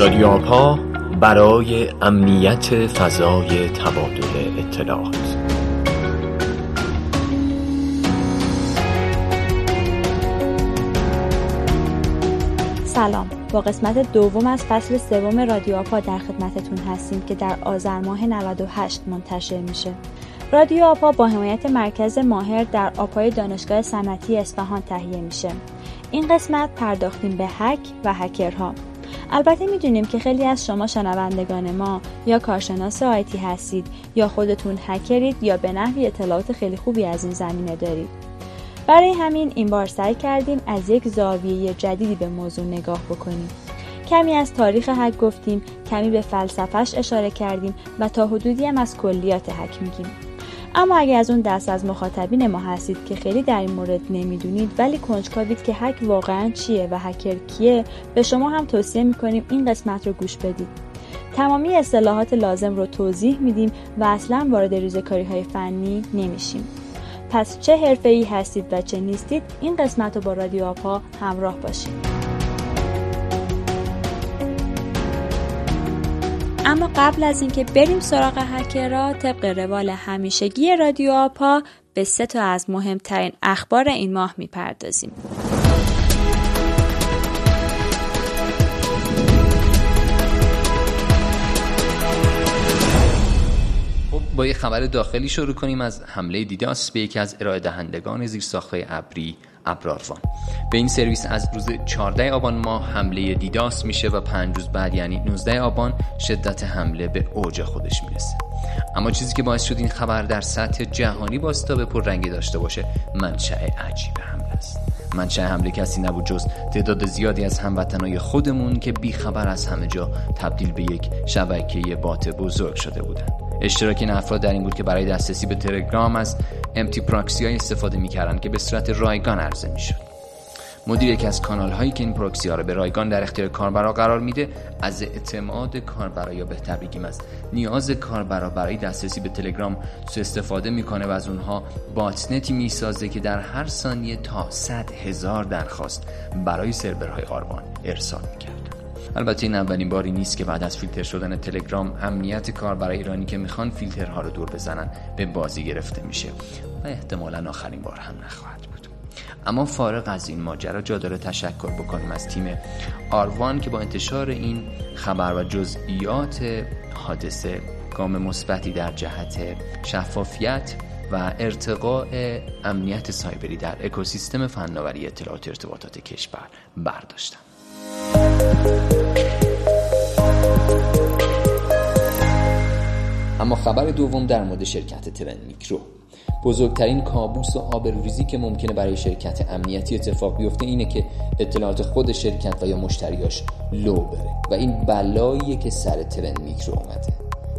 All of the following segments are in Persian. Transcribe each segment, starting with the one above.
رادیو آپا برای امنیت فضای تبادل اطلاعات. سلام. با قسمت دوم از فصل سوم رادیو آپا در خدمتتون هستیم که در آذر ماه 98 منتشر میشه. رادیو آپا با حمایت مرکز ماهر در آپای دانشگاه صنعتی اصفهان تهیه میشه. این قسمت پرداختیم به هک و هکرها. البته می‌دونیم که خیلی از شما شنوندگان ما یا کارشناس آیتی هستید یا خودتون هکرید یا به نحوی اطلاعات خیلی خوبی از این زمینه دارید. برای همین این بار سعی کردیم از یک زاویه جدیدی به موضوع نگاه بکنیم. کمی از تاریخ هک گفتیم کمی به فلسفهش اشاره کردیم و تا حدودی هم از کلیات هک میگیم. اما اگر از اون دست از مخاطبین ما هستید که خیلی در این مورد نمی‌دونید ولی کنجکاوید که هک واقعا چیه و هکر کیه به شما هم توصیه می‌کنیم این قسمت رو گوش بدید. تمامی اصطلاحات لازم رو توضیح میدیم و اصلا وارد ریزکاری های فنی نمیشیم. پس چه حرفه ای هستید و چه نیستید این قسمت رو با رادیو آپا همراه باشید. اما قبل از اینکه بریم سراغ هکرها طبق روال همیشگی رادیو آپا به سه تا از مهمترین اخبار این ماه می‌پردازیم. با یه خبر داخلی شروع کنیم از حمله دیداس به یکی از ارائه دهندگان زیرساختهای ابری ابراروان به این سرویس از روز 14 آبان ماه حمله دیداس میشه و پنج روز بعد یعنی 19 آبان شدت حمله به اوج خودش می‌رسه. اما چیزی که باعث شد این خبر در سطح جهانی باستا به رنگی داشته باشه منشأ عجیب حمله است. منشأ حمله کسی نبود جز تعداد زیادی از هموطنای خودمون که بیخبر از همه جا تبدیل به یک شبکه بات بزرگ شده بودند. اشتراک این افراد در این بود که برای دسترسی به تلگرام از امتی پراکسی های استفاده می‌کردن که به صورت رایگان عرضه می‌شد. مدیر یکی از کانال هایی که این پروکسی ها رو به رایگان در اختیار کاربرا قرار میده از اعتماد کاربرا یا بهتر بگیم از نیاز کاربرا برای دسترسی به تلگرام سو استفاده می‌کنه و از اونها باتنتی می‌سازه که در هر ثانیه تا 100 هزار درخواست برای سرورهای آربان ارسال می‌کرد. البته این اولین باری نیست که بعد از فیلتر شدن تلگرام امنیت کار برای ایرانی که می‌خوان فیلترها رو دور بزنن به بازی گرفته میشه. و احتمالا آخرین بار هم نخواهد بود. اما فارغ از این ماجرا جا داره تشکر بکنیم از تیم آروان که با انتشار این خبر و جزئیات حادثه گام مثبتی در جهت شفافیت و ارتقاء امنیت سایبری در اکوسیستم فناوری اطلاعات ارتباطات کشور برداشتم. اما خبر دوم در مورد شرکت ترن میکرو بزرگترین کابوس و آبروریزی که ممکنه برای شرکت امنیتی اتفاق بیفته اینه که اطلاعات خود شرکت و یا مشتریاش لو بره و این بلاییه که سر ترن میکرو اومده.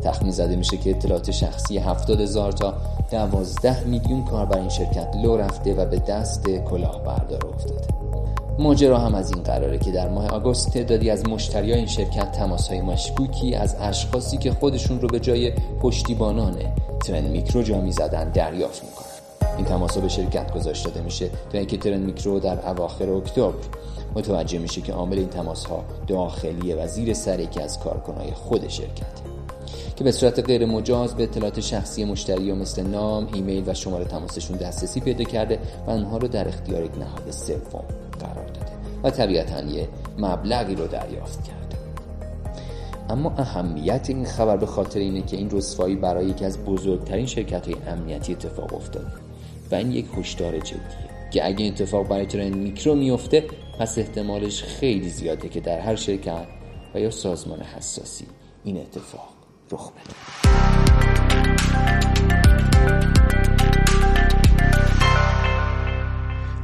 تخمین زده میشه که اطلاعات شخصی 70 هزار تا 12 میلیون کار برای این شرکت لو رفته و به دست کلاهبردار افتاده. ماجرا هم از این قراره که در ماه آگوست تعدادی از مشتریای این شرکت های مشکوکی از اشخاصی که خودشون رو به جای پشتیبانان ترن میکرو جا می‌زدن دریافت می‌کنن. این تماس به شرکت گذاشته داده میشه تا اینکه ترن میکرو در اواخر اکتبر متوجه میشه که عامل این تماس ها داخلیه و زیر سر یکی از کارکنای خود شرکت. که به صورت غیر مجاز به اطلاعات شخصی مشتری و مثل نام، ایمیل و شماره تماسشون دسترسی پیدا کرده و آنها رو در اختیار یک نهاد سوم قرار داده و طبیعتا یه مبلغی رو دریافت کرده. اما اهمیت این خبر به خاطر اینه که این رسوایی برای یکی از بزرگترین شرکت های امنیتی اتفاق افتاده و این یک هشدار جدیه که اگه اتفاق برای ترن میکرو میفته پس احتمالش خیلی زیاده که در هر شرکت و یا سازمان حساسی این اتفاق رخ بده.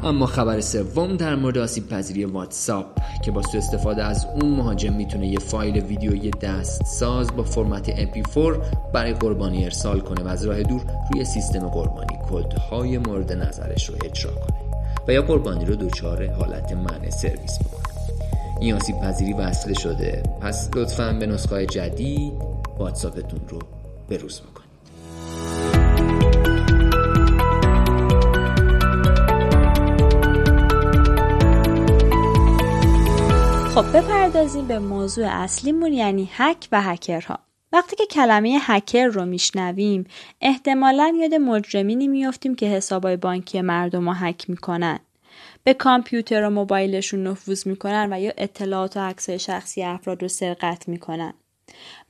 اما خبر سوم در مورد آسیب پذیری واتساپ که با سو استفاده از اون مهاجم می‌تونه یه فایل ویدیویی دست ساز با فرمت MP4 برای قربانی ارسال کنه و از راه دور روی سیستم قربانی کدهای مورد نظرش رو اجرا کنه و یا قربانی رو دچار حالت منع سرویس بکنه. این آسیب پذیری وصله شده. پس لطفا به نسخه جدید واتساپتون رو بروز بکنید. خب بپردازیم به موضوع اصلیمون یعنی هک و هکرها. وقتی که کلمه هکر رو میشنویم احتمالا یاد مجرمینی میافتیم که حسابای بانکی مردم رو هک می‌کنن. به کامپیوتر و موبایلشون نفوذ می‌کنن و یا اطلاعات و عکسای شخصی افراد رو سرقت می‌کنن.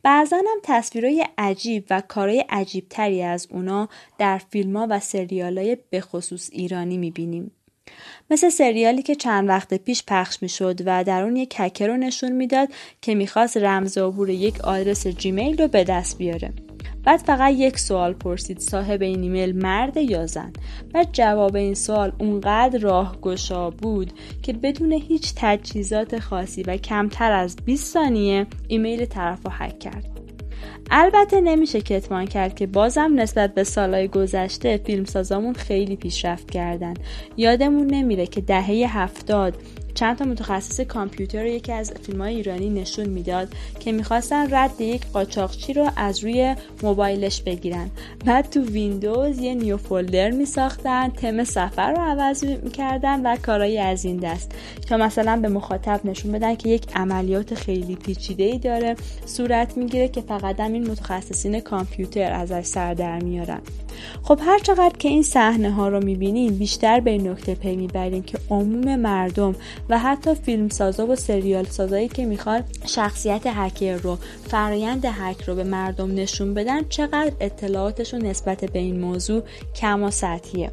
بعضا هم تصویرهای عجیب و کارهای عجیب تری از اونا در فیلم ها و سریال های به خصوص ایرانی می‌بینیم. مثل سریالی که چند وقت پیش پخش می‌شد و در اون یک هکر رو نشون می‌داد که می‌خواست رمز عبور یک آدرس جیمیل رو به دست بیاره. بعد فقط یک سوال پرسید صاحب این ایمیل مرد یا زن بعد جواب این سوال اونقدر راهگشا بود که بدون هیچ تجهیزات خاصی و کمتر از 20 ثانیه ایمیل طرف رو حک کرد البته نمیشه کتمان کرد که بازم نسبت به سالهای گذشته فیلمسازامون خیلی پیشرفت کردن. یادمون نمیره که دهه هفتاد چند تا متخصص کامپیوتر رو یکی از فیلم های ایرانی نشون می‌داد که می‌خواستن رد یک قاچاقچی رو از روی موبایلش بگیرن. بعد تو ویندوز یه new folder میساختن تم سفر رو عوض می‌کردن و کارایی از این دست. تا مثلا به مخاطب نشون بدن که یک عملیات خیلی پیچیده ای داره صورت می‌گیره که فقط این متخصصین کامپیوتر ازش سر در میارن. خب هر چقدر که این صحنه ها رو می‌بینیم بیشتر به این نکته پی می‌بریم که عموم مردم و حتی فیلم سازا و سریال سازایی که می‌خوان شخصیت هکر رو فرایند هک رو به مردم نشون بدن چقدر اطلاعاتشون نسبت به این موضوع کم و سطحیه.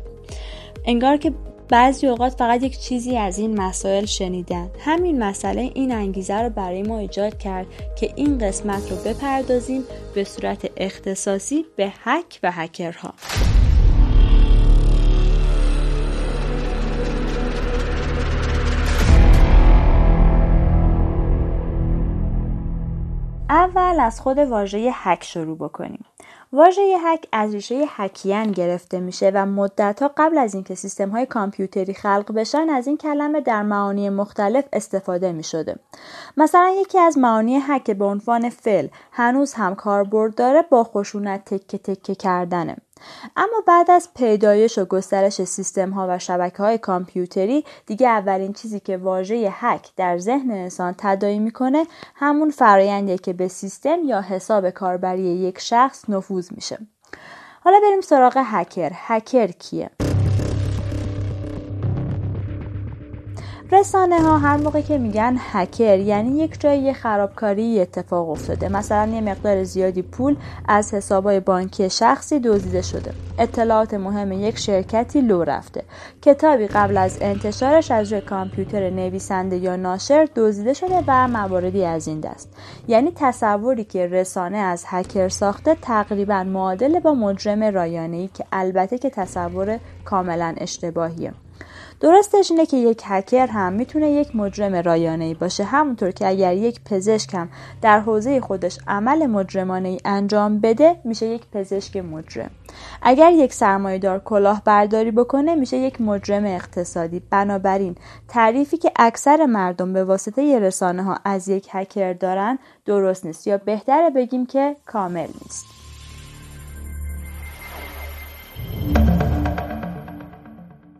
انگار که بعضی اوقات فقط یک چیزی از این مسائل شنیدن. همین مسئله این انگیزه رو برای ما ایجاد کرد که این قسمت رو بپردازیم به صورت اختصاصی به هک و هکرها. اول از خود واژه هک شروع بکنیم واژه هک از ریشه هکیان گرفته میشه و مدتها قبل از اینکه سیستم های کامپیوتری خلق بشن از این کلمه در معانی مختلف استفاده می شده. مثلا یکی از معانی هک به عنوان فعل هنوز هم کاربرد داره با خشونت تکه تکه کردنه. اما بعد از پیدایش و گسترش سیستم ها و شبکه های کامپیوتری دیگه اولین چیزی که واژه هک در ذهن انسان تدایی می‌کنه همون فرایندیه که به سیستم یا حساب کاربری یک شخص نفوذ میشه. حالا بریم سراغ هکر. هکر کیه؟ رسانه ها هر موقع که میگن هکر یعنی یک جایی خرابکاری اتفاق افتاده. مثلا یه مقدار زیادی پول از حسابای بانکی شخصی دزدیده شده. اطلاعات مهم یک شرکتی لو رفته. کتابی قبل از انتشارش از روی کامپیوتر نویسنده یا ناشر دزدیده شده و مواردی از این دست. یعنی تصوری که رسانه از هکر ساخته تقریبا معادل با مجرم رایانه‌ای که البته که تصور کاملا اشتباهیه. درستش اینه که یک هکر هم می‌تونه یک مجرم رایانه ای باشه. همونطور که اگر یک پزشک هم در حوزه خودش عمل مجرمانه ای انجام بده میشه یک پزشک مجرم. اگر یک سرمایه دار کلاه برداری بکنه میشه یک مجرم اقتصادی. بنابراین تعریفی که اکثر مردم به واسطه ی رسانه ها از یک هکر دارن درست نیست. یا بهتره بگیم که کامل نیست.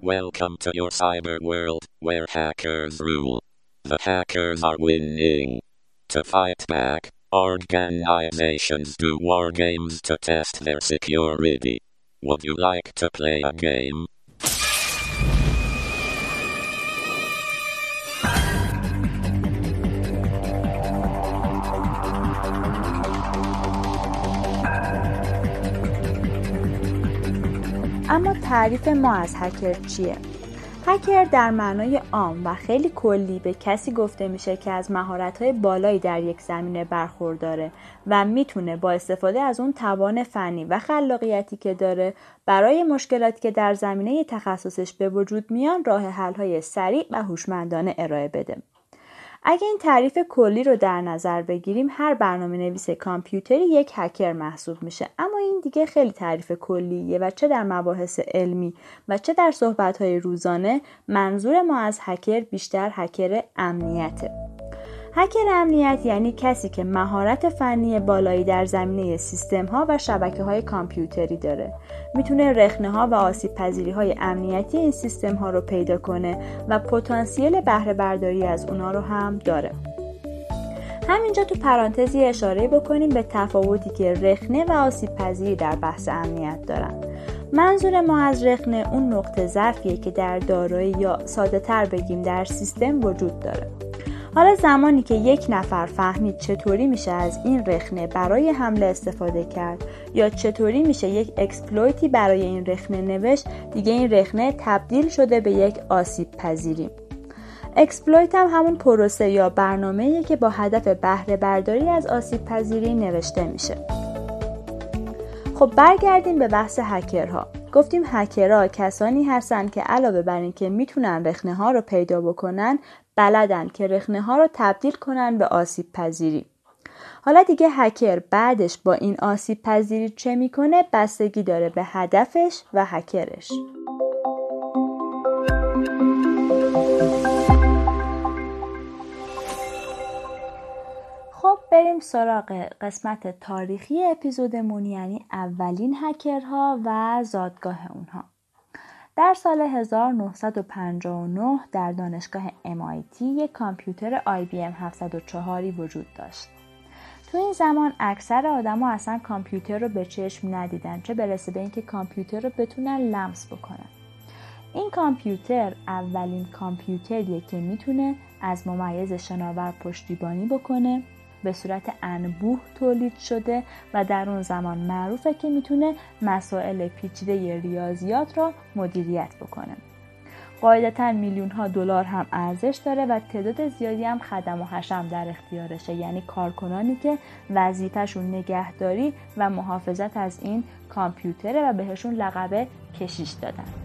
Welcome to your cyber world, where hackers rule. The hackers are winning. To fight back, organizations do war games to test their security. Would you like to play a game? تعریف ما از هکر چیه؟ هکر در معنای عام و خیلی کلی به کسی گفته میشه که از مهارت‌های بالایی در یک زمینه برخورداره و می‌تونه با استفاده از اون توان فنی و خلاقیتی که داره برای مشکلاتی که در زمینه تخصصش به وجود میان راه حل‌های سریع و هوشمندانه ارائه بده. اگه این تعریف کلی رو در نظر بگیریم هر برنامه نویس کامپیوتری یک هکر محسوب میشه. اما این دیگه خیلی تعریف کلیه و چه در مباحث علمی و چه در صحبتهای روزانه منظور ما از هکر بیشتر هکر امنیته. هکر امنیت یعنی کسی که مهارت فنی بالایی در زمینه سیستم ها و شبکه های کامپیوتری داره. می‌تونه رخنه ها و آسیب پذیری های امنیتی این سیستم ها رو پیدا کنه و پتانسیل بهره برداری از اونا رو هم داره. همینجا تو پرانتزی اشاره بکنیم به تفاوتی که رخنه و آسیب پذیری در بحث امنیت دارن. منظور ما از رخنه اون نقطه ضعفیه که در دارایی یا ساده تر بگیم در سیستم وجود داره. حالا زمانی که یک نفر فهمید چطوری میشه از این رخنه برای حمله استفاده کرد یا چطوری میشه یک exploit ی برای این رخنه نوشت دیگه این رخنه تبدیل شده به یک آسیب پذیری. exploit هم همون پروسه یا برنامه‌ایه که با هدف بهره برداری از آسیب پذیری نوشته میشه. خب برگردیم به بحث هکرها. گفتیم هکرها کسانی هستند که علاوه بر اینکه می‌تونن رخنه ها رو پیدا بکنن بلدن که رخنه ها رو تبدیل کنن به آسیب پذیری. حالا دیگه هکر بعدش با این آسیب پذیری چه می‌کنه؟ بستگی داره به هدفش و هکرش. خب بریم سراغ قسمت تاریخی اپیزودمون یعنی اولین هکرها و زادگاه اونها. در سال 1959 در دانشگاه MIT یک کامپیوتر IBM 704 وجود داشت. تو این زمان اکثر آدما اصلا کامپیوتر رو به چشم ندیدن چه برسه به اینکه کامپیوتر رو بتونن لمس بکنن. این کامپیوتر اولین کامپیوتریه که می‌تونه از ممیز شناور پشتیبانی بکنه به صورت انبوه تولید شده و در اون زمان معروفه که می‌تونه مسائل پیچیده ریاضیات را مدیریت بکنه. قاعدتا میلیون ها دلار هم ارزش داره و تعداد زیادی هم خدم و حشم در اختیارشه یعنی کارکنانی که وظیفهشون نگهداری و محافظت از این کامپیوتره و بهشون لقب کشیش دادن.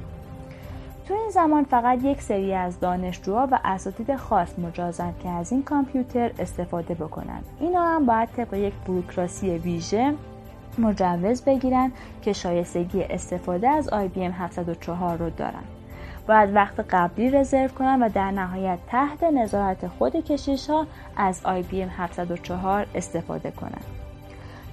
تو این زمان فقط یک سری از دانشجوها و اساتید خاص مجازن که از این کامپیوتر استفاده بکنند. اینا هم باید طبق یک بروکراسی ویژه مجوز بگیرن که شایستگی استفاده از IBM 704 رو دارن. باید وقت قبلی رزرو کنن و در نهایت تحت نظارت خود کشیش ها از IBM 704 استفاده کنند.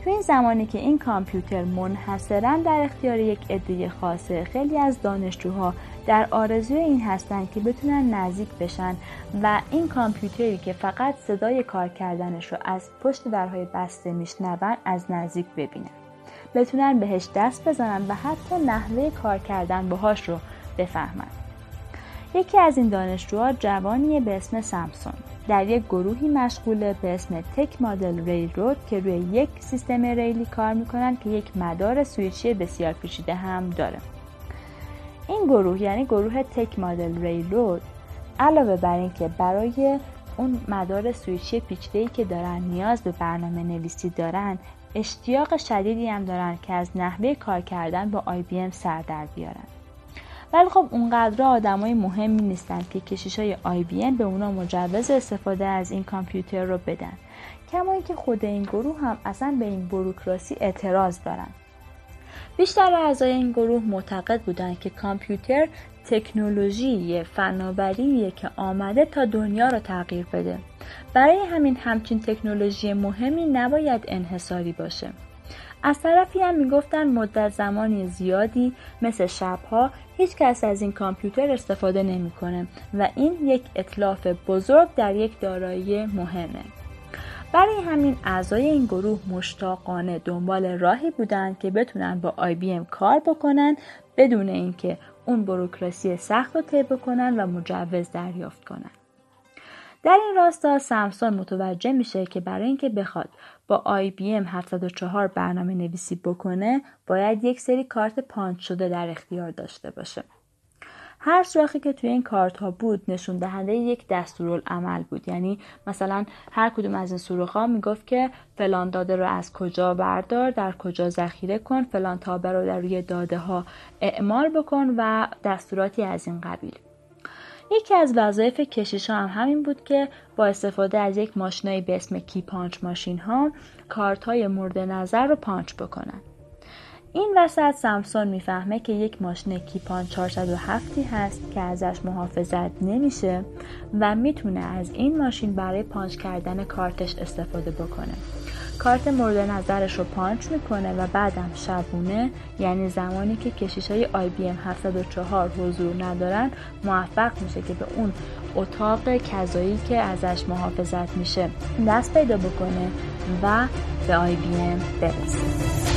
تو این زمانی که این کامپیوتر منحصرا در اختیار یک عده خاصه خیلی از دانشجوها در آرزوی این هستند که بتونن نزدیک بشن و این کامپیوتری که فقط صدای کار کردنش رو از پشت درهای بسته میشنون از نزدیک ببینن. بتونن بهش دست بزنن و حتی نحوه کار کردن باهاش رو بفهمن. یکی از این دانشجوها جوانیه به اسم سامسون. در یک گروهی مشغوله به اسم تک مدل ریل رود که روی یک سیستم ریلی کار می‌کنن که یک مدار سویچی بسیار پیچیده هم داره. این گروه یعنی گروه تک مدل ریل رود علاوه بر اینکه برای اون مدار سویچی پیچیده که دارن نیاز به برنامه نویسی دارن اشتیاق شدیدی هم دارن که از نحوه کار کردن با IBM سر در بیارن. ولی خب اونقدر آدمای مهمی نیستن که کشیش های IBM به اونا مجوز استفاده از این کامپیوتر رو بدن. کما اینکه خود این گروه هم اصلا به این بروکراسی اعتراض دارن. بیشتر اعضای این گروه معتقد بودند که کامپیوتر تکنولوژی فناوریه که آمده تا دنیا رو تغییر بده. برای همین همچین تکنولوژی مهمی نباید انحصاری باشه. از طرفی هم می‌گفتن مدت زمانی زیادی مثل شبها هیچ کس از این کامپیوتر استفاده نمی‌کنه و این یک اطلاف بزرگ در یک دارایی مهمه. برای همین اعضای این گروه مشتاقانه دنبال راهی بودند که بتونن با آی کار بکنن بدون اینکه اون بروکراسی سخت رو طی بکنن و مجوز دریافت کنن. در این راستا سامسون متوجه میشه که برای اینکه بخواد با IBM 704 برنامه نویسی بکنه باید یک سری کارت پانچ شده در اختیار داشته باشه. هر سوراخی که توی این کارت ها بود نشون دهنده یک دستورالعمل بود. یعنی مثلا هر کدوم از این سوراخ ها می‌گفت که فلان داده رو از کجا بردار در کجا ذخیره کن فلان تابع رو در روی داده ها اعمال بکن و دستوراتی از این قبیل. یکی از وظایف کشیش ها هم همین بود که با استفاده از یک ماشینایی به اسم key punch machine ها کارت های مورد نظر رو پانچ بکنن. این وسط سامسون می‌فهمه که یک ماشین key punch 407 هست که ازش محافظت نمیشه و می‌تونه از این ماشین برای پانچ کردن کارتش استفاده بکنه. کارت مورد نظرش رو پانچ می‌کنه و بعدم شبونه یعنی زمانی که کشیش های ام 704 حضور ندارن موفق میشه که به اون اتاق کذایی که ازش محافظت میشه دست پیدا بکنه و به آی بی ام برسه.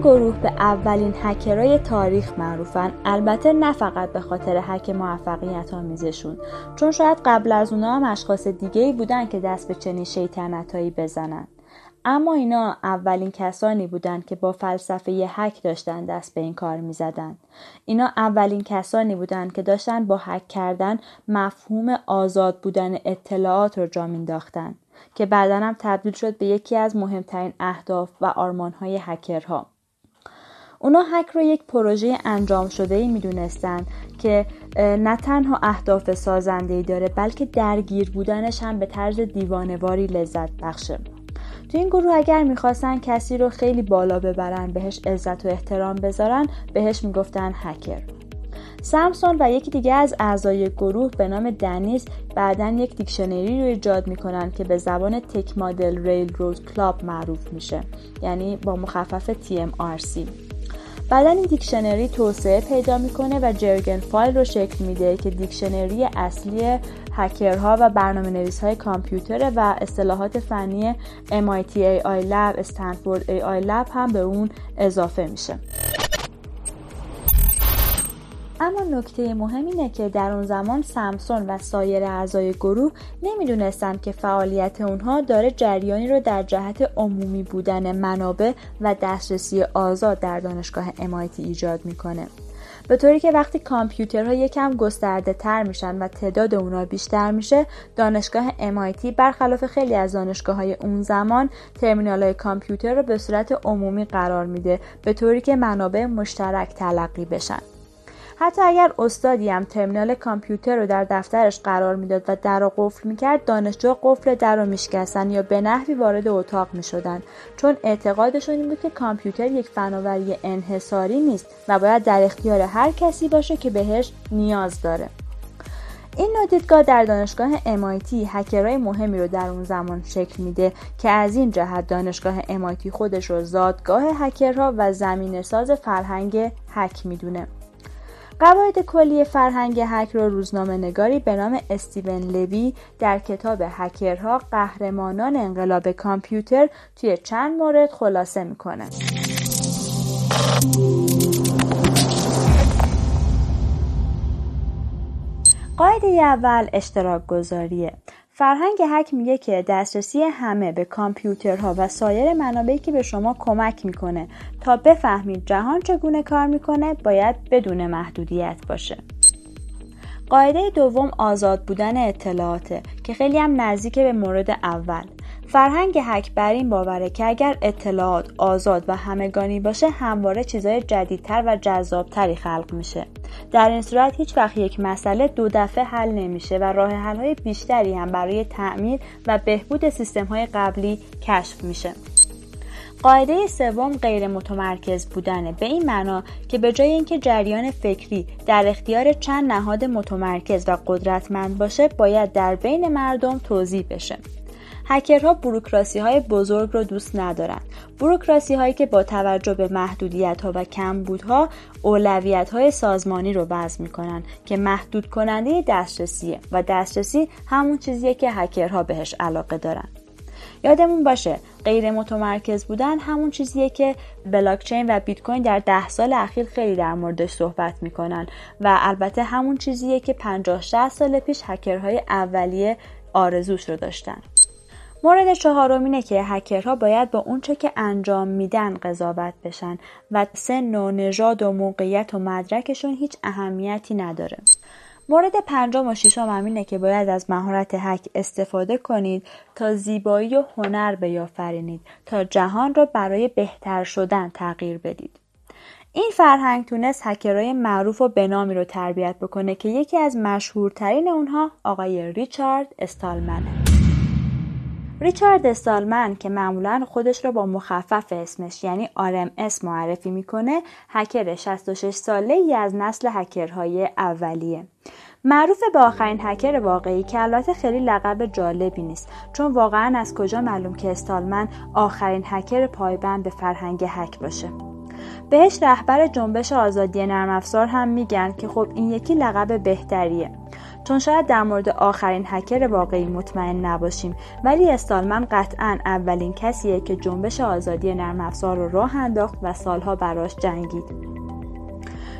گروه به اولین هکرای تاریخ معروفن البته نه فقط به خاطر هک موفقیت آمیزشون چون شاید قبل از اونا هم اشخاص دیگه ای بودن که دست به چنین شیطنتهایی بزنن اما اینا اولین کسانی بودند که با فلسفه هک داشتن دست به این کار می زدن. اینا اولین کسانی بودند که داشتن با هک کردن مفهوم آزاد بودن اطلاعات رو جا مینداختن که بعدا هم تبدیل شد به یکی از مهمترین اهداف و آرمانهای هکرها. اونا هک رو یک پروژه انجام شده ای می دونستن که نه تنها اهداف سازنده ای داره بلکه درگیر بودنش هم به طرز دیوانواری لذت بخشه. تو این گروه اگر می‌خواستن کسی رو خیلی بالا ببرن بهش عزت و احترام بذارن بهش می‌گفتن هکر سامسون و یکی دیگه از اعضای گروه به نام دنیس بعدا یک دیکشنری رو ایجاد می‌کنن که به زبان تک مدل ریل روز کلاب معروف میشه یعنی با مخفف TMRC بعدا این دیکشنری توسعه پیدا می‌کنه و جرگن فایل رو شکل میده که دیکشنری اصلی هکرها و برنامه نویس های کامپیوتر و اصطلاحات فنی MIT AI Lab، استنفورد AI Lab هم به اون اضافه میشه. نکته مهم اینه که در اون زمان سامسون و سایر اعضای گروه نمی‌دونستند که فعالیت اونها داره جریانی رو در جهت عمومی بودن منابع و دسترسی آزاد در دانشگاه MIT ایجاد می‌کنه. به طوری که وقتی کامپیوترها یکم گسترده تر میشن و تعداد اونا بیشتر میشه دانشگاه MIT برخلاف خیلی از دانشگاه های اون زمان ترمینال های کامپیوتر رو به صورت عمومی قرار میده به طوری که منابع مشترک تلقی بشن حتی اگر استادی هم ترمینال کامپیوتر رو در دفترش قرار می‌داد و در رو قفل می‌کرد دانشجو قفل در رو میشکستن یا به نحوی وارد اتاق می‌شدن. چون اعتقادشون این بود که کامپیوتر یک فناوری انحصاری نیست و باید در اختیار هر کسی باشه که بهش نیاز داره. این نوع در دانشگاه MIT هکرهای مهمی رو در اون زمان شکل میده که از این جهت دانشگاه MIT خودش رو زادگاه هکرها و زمین ساز فرهنگ هک می‌دونه. قواعد کلی فرهنگ هک رو روزنامه نگاری به نام استیون لوی در کتاب هکرها قهرمانان انقلاب کامپیوتر توی چند مورد خلاصه می‌کنه. قاعده اول اشتراک گذاریه فرهنگ هک میگه که دسترسی همه به کامپیوترها و سایر منابعی که به شما کمک می‌کنه تا بفهمید جهان چگونه کار می‌کنه باید بدون محدودیت باشه. قاعده دوم آزاد بودن اطلاعاته که خیلی هم نزدیک به مورد اول. فرهنگ هک بر این باوره که اگر اطلاعات آزاد و همگانی باشه همواره چیزای جدیدتر و جذابتری خلق میشه. در این صورت هیچ وقت یک مسئله دو دفعه حل نمیشه و راه حل های بیشتری هم برای تعمیر و بهبود سیستم های قبلی کشف میشه. قاعده سوم غیر متمرکز بودنه به این معنا که به جای اینکه جریان فکری در اختیار چند نهاد متمرکز و قدرتمند باشه باید در بین مردم توضیح بشه. هکرها بروکراسی های بزرگ رو دوست ندارن. بروکراسی هایی که با توجه به محدودیت ها و کمبودها اولویت های سازمانی رو وضع می‌کنن که محدود کننده دسترسیه و دسترسی همون چیزیه که هکرها بهش علاقه دارن. یادمون باشه غیر متمرکز بودن همون چیزیه که بلاکچین و بیت کوین در ده سال اخیر خیلی در موردش صحبت می‌کنن و البته همون چیزیه که 50 60 سال پیش هکرهای اولیه آرزوش رو داشتن. مورد چهارم اینه که هکرها باید با اونچه که انجام میدن قضاوت بشن و سن و نژاد و موقعیت و مدرکشون هیچ اهمیتی نداره. مورد پنجم و ششم هم اینه که باید از مهارت هک استفاده کنید تا زیبایی و هنر بیافرینید تا جهان را برای بهتر شدن تغییر بدید. این فرهنگ تونست هکرهای معروف و بنامی رو تربیت بکنه که یکی از مشهورترین اونها آقای ریچارد استالمنه. ریچارد استالمن که معمولا خودش را با مخفف اسمش یعنی RMS معرفی می‌کنه هکر 66 ساله ای از نسل هکرهای اولیه. معروف به آخرین هکر واقعی که البته خیلی لقب جالبی نیست چون واقعا از کجا معلوم که استالمن آخرین هکر پایبند به فرهنگ هک باشه؟ بهش رهبر جنبش آزادی نرم افزار هم میگن که خب این یکی لقب بهتریه. چون شاید در مورد آخرین هکر واقعی مطمئن نباشیم. ولی استالمن قطعا اولین کسیه که جنبش آزادی نرم افزار رو راه انداخت و سالها براش جنگید.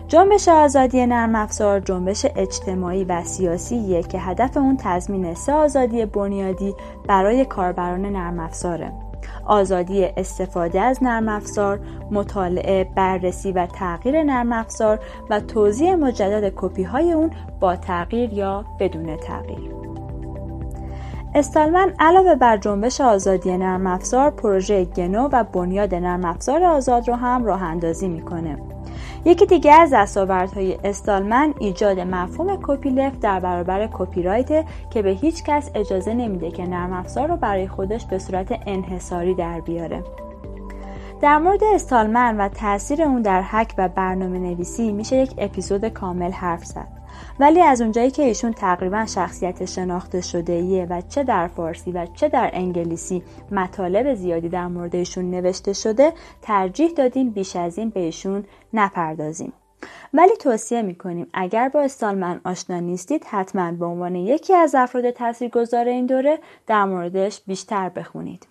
جنبش آزادی نرم افزار جنبش اجتماعی و سیاسیه که هدف اون تضمین سه آزادی بنیادی برای کاربران نرم افزاره. آزادی استفاده از نرم افزار، مطالعه، بررسی و تغییر نرم افزار و توزیع مجدد کپی های اون با تغییر یا بدون تغییر. استالمن علاوه بر جنبش آزادی نرم افزار پروژه گنو و بنیاد نرم افزار آزاد رو هم راه اندازی می‌کنه. یکی دیگه از دستاوردهای استالمن ایجاد مفهوم copyleft در برابر کپی رایت که به هیچ کس اجازه نمیده که نرم افزار رو برای خودش به صورت انحصاری در بیاره. در مورد استالمن و تاثیر اون در حک و برنامه نویسی میشه یک اپیزود کامل حرف زد. ولی از اونجایی که ایشون تقریبا شخصیت شناخته شده ایه و چه در فارسی و چه در انگلیسی مطالب زیادی در مورد ایشون نوشته شده ترجیح دادیم بیش از این به ایشون نپردازیم. ولی توصیه می‌کنیم اگر با استالمن آشنا نیستید حتما به عنوان یکی از افراد تاثیرگذار این دوره در موردش بیشتر بخونید.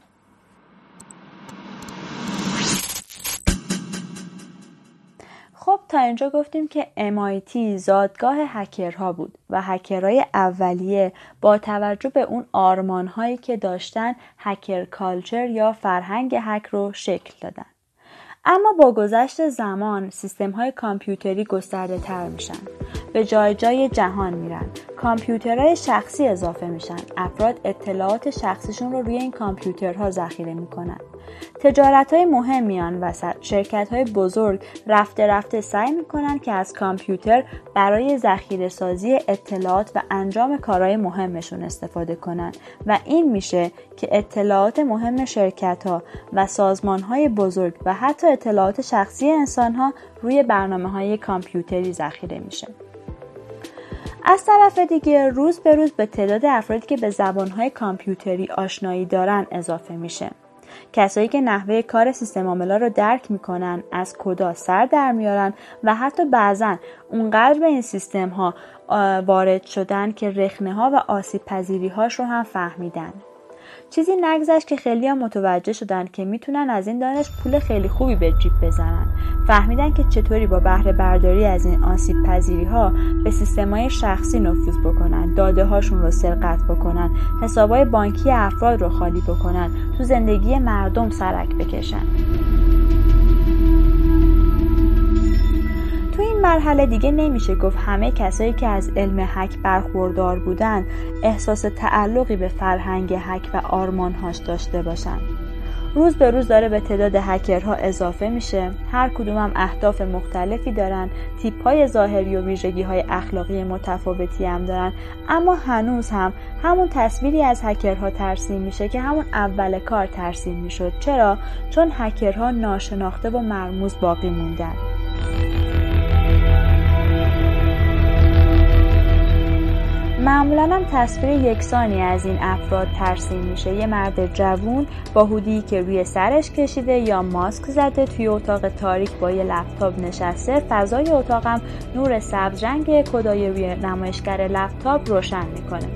خب تا اینجا گفتیم که MIT زادگاه هکرها بود و هکرهای اولیه با توجه به اون آرمانهایی که داشتن هکر کالچر یا فرهنگ هک رو شکل دادن. اما با گذشت زمان سیستم های کامپیوتری گسترده تر میشن به جای جای جهان میرن کامپیوترهای شخصی اضافه میشن افراد اطلاعات شخصیشون رو روی این کامپیوترها ذخیره می‌کنن تجارت های مهم میان وسط شرکت های بزرگ رفته رفته سعی می‌کنن که از کامپیوتر برای ذخیره سازی اطلاعات و انجام کارهای مهمشون استفاده کنن و این میشه که اطلاعات مهم شرکت ها و سازمان های بزرگ و حتی اطلاعات شخصی انسان ها روی برنامه های کامپیوتری ذخیره میشه. از طرف دیگه روز به روز به تعداد افرادی که به زبانهای کامپیوتری آشنایی دارن اضافه میشه. کسایی که نحوه کار سیستم عاملا رو درک می‌کنن از کدا سر در میارن و حتی بعضا اونقدر به این سیستم ها وارد شدن که رخنه ها و آسیب پذیری هاش رو هم فهمیدن چیزی نگذشت که خیلی هم متوجه شدن که می‌تونن از این دانش پول خیلی خوبی به جیب بزنن. فهمیدن که چطوری با بهره برداری از این آسیب پذیری ها به سیستم های شخصی نفوذ بکنن داده هاشون رو سرقت بکنن حسابای بانکی افراد رو خالی بکنن تو زندگی مردم سرک بکشن. این مرحله دیگه نمیشه گفت همه کسایی که از علم حک برخوردار بودن احساس تعلقی به فرهنگ حک و آرمانهاش داشته باشن. روز به روز داره به تعداد هکرها اضافه میشه. هر کدوم هم اهداف مختلفی دارن تیپ های ظاهری و ویژگی های اخلاقی متفاوتی هم دارن. اما هنوز هم همون تصویری از هکرها ترسیم میشه که همون اول کار ترسیم می‌شد. چرا؟ چون هکرها ناشناخته و مرموز باقی موندن. معمولا هم تصویر یکسانی از این افراد ترسیم میشه. یه مرد جوون با هودی که روی سرش کشیده یا ماسک زده توی اتاق تاریک با یه لپتاپ نشسته. فضای اتاقم نور سبز رنگ کدای روی نمایشگر لپتاپ روشن می‌کنه.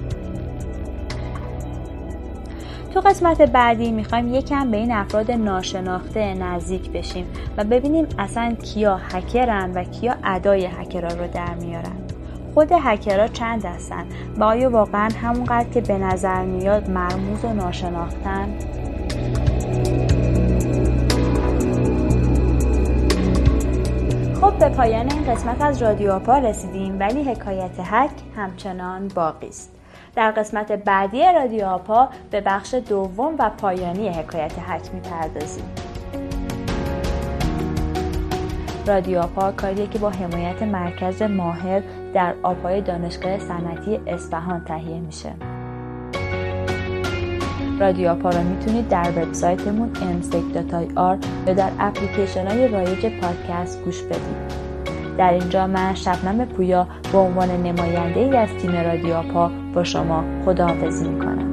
تو قسمت بعدی می‌خوایم یکم به این افراد ناشناخته نزدیک بشیم و ببینیم اصلا کیا هکرن و کیا ادای هکرها رو در میارن. خود هکرها چند هستن؟ و آیا واقعا همونقدر که به نظر میاد مرموز و ناشناختن؟ خب به پایان این قسمت از رادیو آپا رسیدیم ولی حکایت هک همچنان باقی است. در قسمت بعدی رادیو آپا به بخش دوم و پایانی حکایت هک می‌پردازیم. رادیو آپا کاریه که با حمایت مرکز ماهر در آپای دانشگاه صنعتی اصفهان تهیه میشه رادیو آپا را می‌تونید در وبسایتمون msec.ir یا در اپلیکیشن های رایج پادکست گوش بدید. در اینجا من شبنم پویا به عنوان نماینده ای از تیم رادیو آپا با شما خداحافظی می‌کنم.